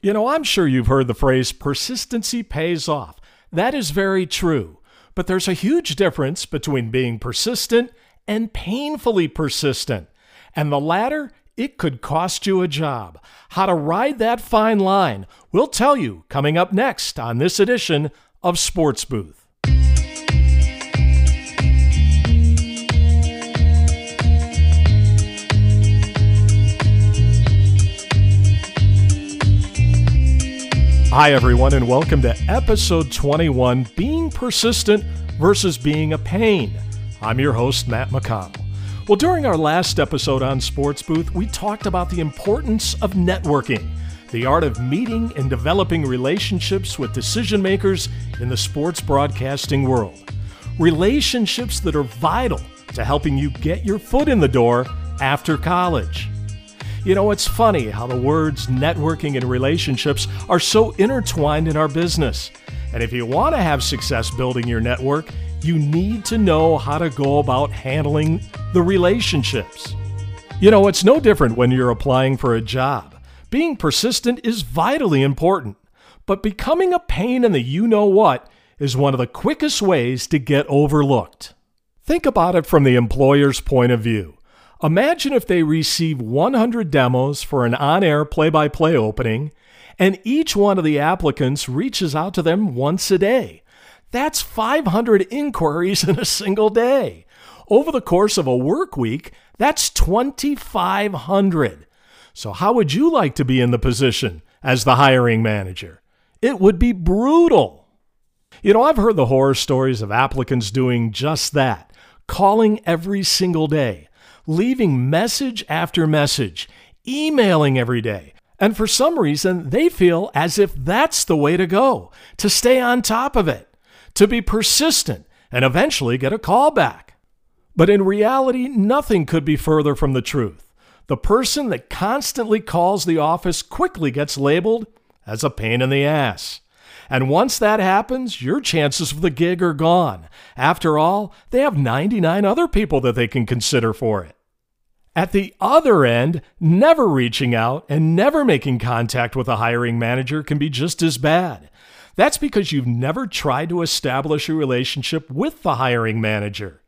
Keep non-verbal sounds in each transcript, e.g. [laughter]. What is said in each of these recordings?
You know, I'm sure you've heard the phrase persistency pays off. That is very true. But there's a huge difference between being persistent and painfully persistent. And the latter, it could cost you a job. How to ride that fine line, we'll tell you coming up next on this edition of Sports Booth. Hi, everyone, and welcome to episode 21 Being Persistent versus Being a Pain. I'm your host, Matt McConnell. Well, during our last episode on Sports Booth, we talked about the importance of networking, the art of meeting and developing relationships with decision makers in the sports broadcasting world. Relationships that are vital to helping you get your foot in the door after college. You know, it's funny how the words networking and relationships are so intertwined in our business. And if you want to have success building your network, you need to know how to go about handling the relationships. You know, it's no different when you're applying for a job. Being persistent is vitally important, but becoming a pain in the you know what is one of the quickest ways to get overlooked. Think about it from the employer's point of view. Imagine if they receive 100 demos for an on air play by play opening, and each one of the applicants reaches out to them once a day. That's 500 inquiries in a single day. Over the course of a work week, that's 2,500. So, how would you like to be in the position as the hiring manager? It would be brutal. You know, I've heard the horror stories of applicants doing just that, calling every single day leaving message after message, emailing every day. And for some reason, they feel as if that's the way to go, to stay on top of it, to be persistent, and eventually get a call back. But in reality, nothing could be further from the truth. The person that constantly calls the office quickly gets labeled as a pain in the ass. And once that happens, your chances for the gig are gone. After all, they have 99 other people that they can consider for it. At the other end, never reaching out and never making contact with a hiring manager can be just as bad. That's because you've never tried to establish a relationship with the hiring manager.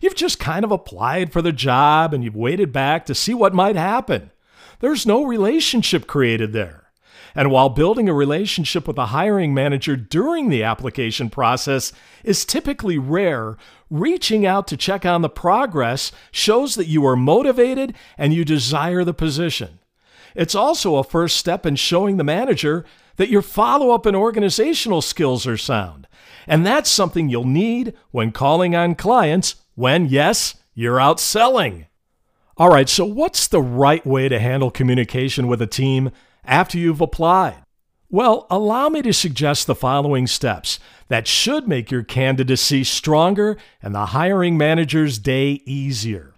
You've just kind of applied for the job and you've waited back to see what might happen. There's no relationship created there. And while building a relationship with a hiring manager during the application process is typically rare, reaching out to check on the progress shows that you are motivated and you desire the position. It's also a first step in showing the manager that your follow up and organizational skills are sound. And that's something you'll need when calling on clients when, yes, you're out selling. All right, so what's the right way to handle communication with a team after you've applied? Well, allow me to suggest the following steps that should make your candidacy stronger and the hiring manager's day easier.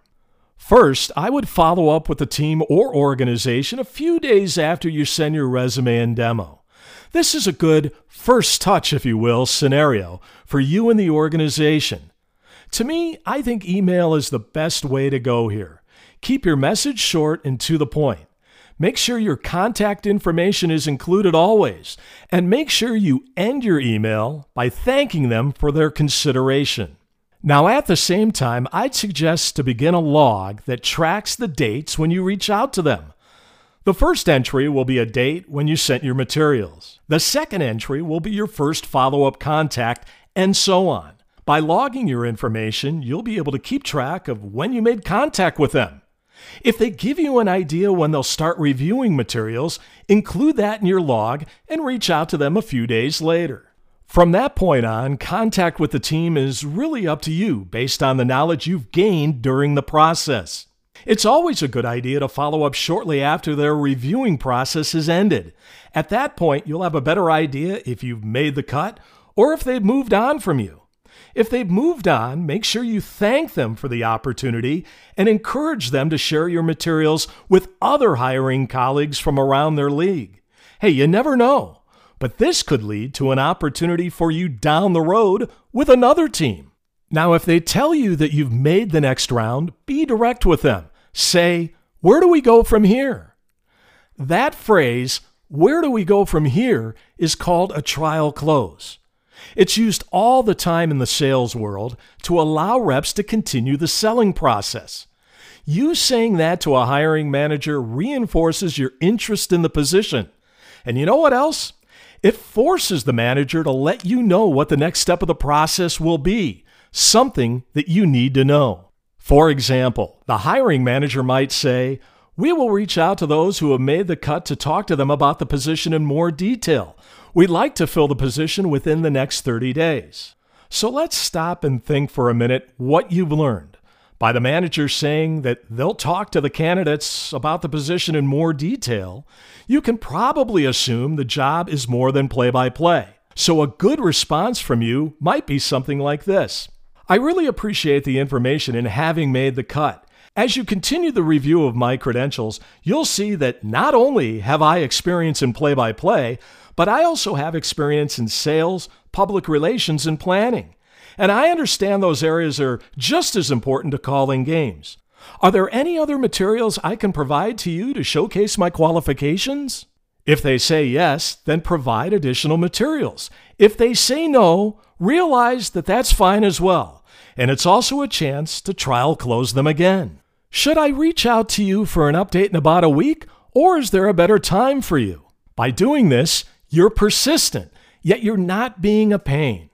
First, I would follow up with the team or organization a few days after you send your resume and demo. This is a good first touch, if you will, scenario for you and the organization. To me, I think email is the best way to go here. Keep your message short and to the point. Make sure your contact information is included always, and make sure you end your email by thanking them for their consideration. Now, at the same time, I'd suggest to begin a log that tracks the dates when you reach out to them. The first entry will be a date when you sent your materials. The second entry will be your first follow up contact, and so on. By logging your information, you'll be able to keep track of when you made contact with them. If they give you an idea when they'll start reviewing materials, include that in your log and reach out to them a few days later. From that point on, contact with the team is really up to you based on the knowledge you've gained during the process. It's always a good idea to follow up shortly after their reviewing process is ended. At that point, you'll have a better idea if you've made the cut or if they've moved on from you. If they've moved on, make sure you thank them for the opportunity and encourage them to share your materials with other hiring colleagues from around their league. Hey, you never know, but this could lead to an opportunity for you down the road with another team. Now, if they tell you that you've made the next round, be direct with them. Say, Where do we go from here? That phrase, where do we go from here is called a trial close. It's used all the time in the sales world to allow reps to continue the selling process. You saying that to a hiring manager reinforces your interest in the position. And you know what else? It forces the manager to let you know what the next step of the process will be, something that you need to know. For example, the hiring manager might say, We will reach out to those who have made the cut to talk to them about the position in more detail. We'd like to fill the position within the next 30 days. So let's stop and think for a minute what you've learned. By the manager saying that they'll talk to the candidates about the position in more detail, you can probably assume the job is more than play by play. So a good response from you might be something like this I really appreciate the information in having made the cut. As you continue the review of my credentials, you'll see that not only have I experience in play by play, but I also have experience in sales, public relations, and planning. And I understand those areas are just as important to calling games. Are there any other materials I can provide to you to showcase my qualifications? If they say yes, then provide additional materials. If they say no, realize that that's fine as well and it's also a chance to trial close them again. Should I reach out to you for an update in about a week, or is there a better time for you? By doing this, you're persistent, yet you're not being a pain.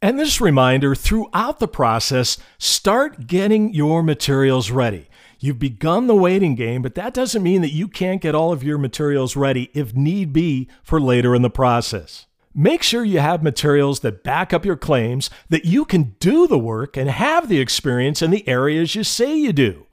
And this reminder throughout the process start getting your materials ready. You've begun the waiting game, but that doesn't mean that you can't get all of your materials ready if need be for later in the process. Make sure you have materials that back up your claims, that you can do the work and have the experience in the areas you say you do.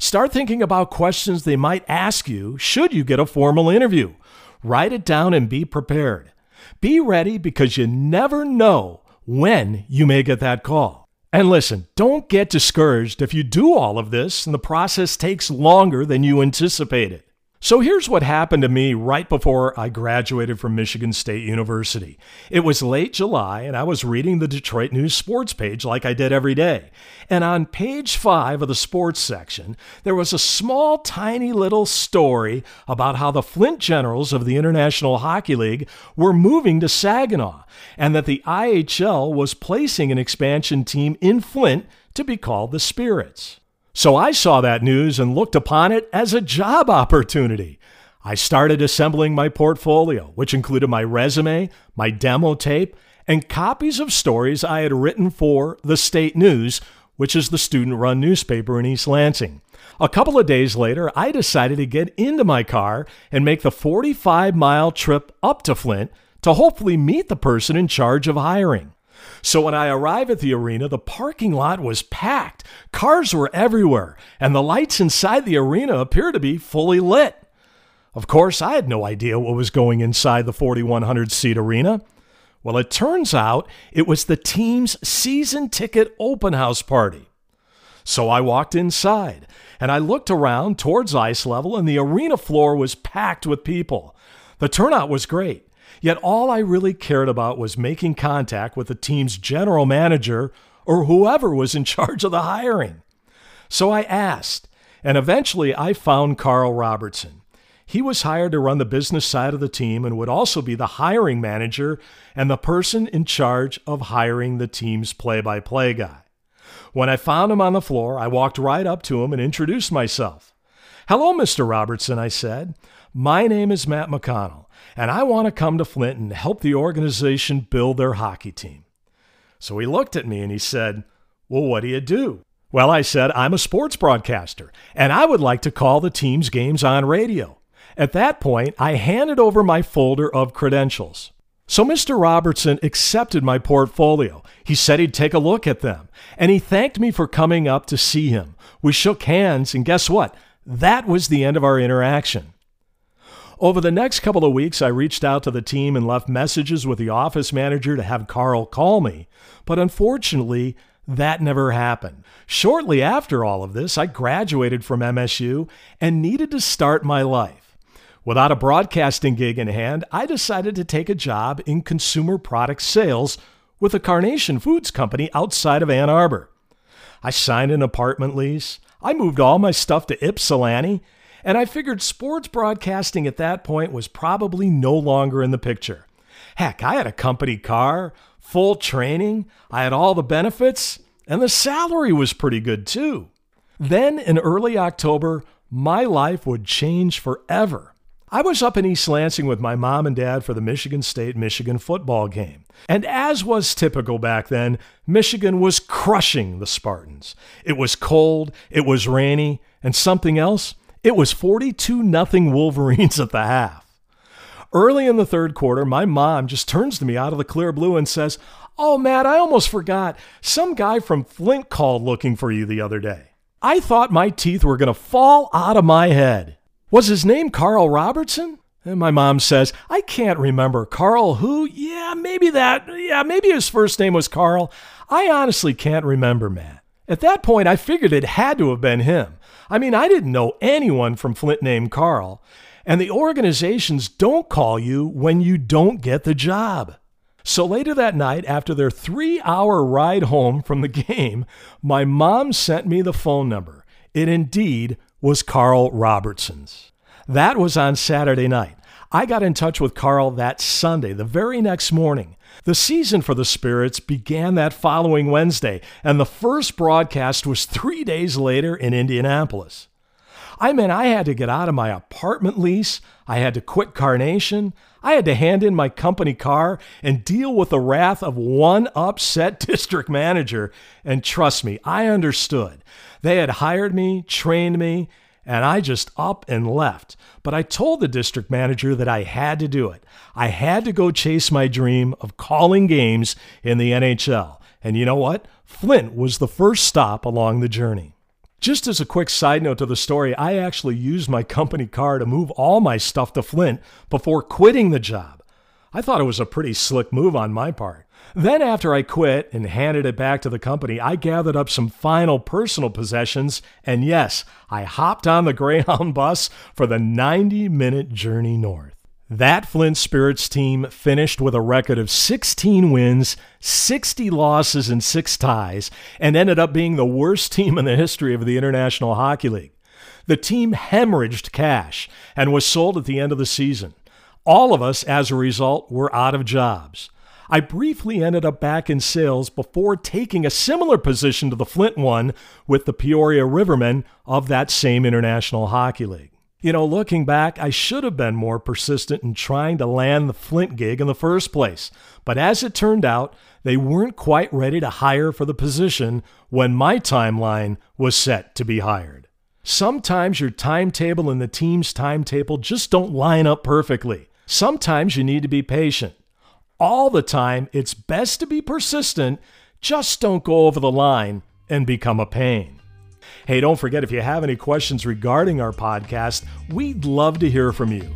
Start thinking about questions they might ask you should you get a formal interview. Write it down and be prepared. Be ready because you never know when you may get that call. And listen, don't get discouraged if you do all of this and the process takes longer than you anticipated. So here's what happened to me right before I graduated from Michigan State University. It was late July, and I was reading the Detroit News sports page like I did every day. And on page five of the sports section, there was a small, tiny little story about how the Flint Generals of the International Hockey League were moving to Saginaw, and that the IHL was placing an expansion team in Flint to be called the Spirits. So I saw that news and looked upon it as a job opportunity. I started assembling my portfolio, which included my resume, my demo tape, and copies of stories I had written for the State News, which is the student run newspaper in East Lansing. A couple of days later, I decided to get into my car and make the 45 mile trip up to Flint to hopefully meet the person in charge of hiring. So when I arrived at the arena, the parking lot was packed. Cars were everywhere, and the lights inside the arena appeared to be fully lit. Of course, I had no idea what was going inside the 4,100 seat arena. Well, it turns out it was the team's season ticket open house party. So I walked inside and I looked around towards ice level, and the arena floor was packed with people. The turnout was great. Yet all I really cared about was making contact with the team's general manager or whoever was in [laughs] charge of the hiring. So I asked, and eventually I found Carl Robertson. He was hired to run the business side of the team and would also be the hiring manager and the person in charge of hiring the team's play by play guy. When I found him on the floor, I walked right up to him and introduced myself. Hello, Mr. Robertson, I said. My name is Matt McConnell and I want to come to Flint and help the organization build their hockey team. So he looked at me and he said, Well, what do you do? Well, I said, I'm a sports broadcaster, and I would like to call the team's games on radio. At that point, I handed over my folder of credentials. So Mr. Robertson accepted my portfolio. He said he'd take a look at them, and he thanked me for coming up to see him. We shook hands, and guess what? That was the end of our interaction. Over the next couple of weeks, I reached out to the team and left messages with the office manager to have Carl call me, but unfortunately, that never happened. Shortly after all of this, I graduated from MSU and needed to start my life. Without a broadcasting gig in hand, I decided to take a job in consumer product sales with a Carnation Foods company outside of Ann Arbor. I signed an apartment lease. I moved all my stuff to Ypsilanti and I figured sports broadcasting at that point was probably no longer in the picture. Heck, I had a company car, full training, I had all the benefits, and the salary was pretty good too. Then in early October, my life would change forever. I was up in East Lansing with my mom and dad for the Michigan State Michigan football game. And as was typical back then, Michigan was crushing the Spartans. It was cold, it was rainy, and something else, it was 42 nothing Wolverines at the half. Early in the third quarter, my mom just turns to me out of the clear blue and says, Oh, Matt, I almost forgot. Some guy from Flint called looking for you the other day. I thought my teeth were going to fall out of my head. Was his name Carl Robertson? And my mom says, I can't remember. Carl who? Yeah, maybe that. Yeah, maybe his first name was Carl. I honestly can't remember, Matt. At that point, I figured it had to have been him. I mean, I didn't know anyone from Flint named Carl. And the organizations don't call you when you don't get the job. So later that night, after their three hour ride home from the [laughs] game, my mom sent me the phone number. It indeed was Carl Robertson's. That was on Saturday night. I got in touch with Carl that Sunday, the very next morning. The season for the Spirits began that following Wednesday, and the first broadcast was three days later in Indianapolis. I meant I had to get out of my apartment lease, I had to quit Carnation, I had to hand in my company car and deal with the wrath of one upset [laughs] district manager. And trust me, I understood. They had hired me, trained me, and I just up and left. But I told the district manager that I had to do it. I had to go chase my dream of calling games in the NHL. And you know what? Flint was the first stop along the journey. Just as a quick side note to the story, I actually used my company car to move all my stuff to Flint before quitting the job. I thought it was a pretty slick move on my part. Then, after I quit and handed it back to the company, I gathered up some final personal possessions, and yes, I hopped on the [laughs] Greyhound bus for the 90 minute journey north. That Flint Spirits team finished with a record of 16 wins, 60 losses, and 6 ties, and ended up being the worst team in the history of the International Hockey League. The team hemorrhaged cash and was sold at the end of the season. All of us, as a result, were out of jobs. I briefly ended up back in sales before taking a similar position to the Flint one with the Peoria Rivermen of that same International Hockey League. You know, looking back, I should have been more persistent in trying to land the Flint gig in the first place. But as it turned out, they weren't quite ready to hire for the position when my timeline was set to be hired. Sometimes your timetable and the team's timetable just don't line up perfectly. Sometimes you need to be patient. All the time, it's best to be persistent. Just don't go over the line and become a pain. Hey, don't forget if you have any questions regarding our podcast, we'd love to hear from you.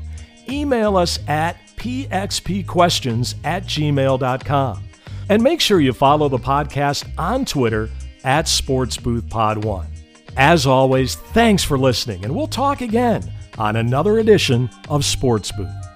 Email us at pxpquestions at gmail.com. And make sure you follow the podcast on Twitter at SportsBoothPod1. As always, thanks for listening, and we'll talk again on another edition of Sports Booth.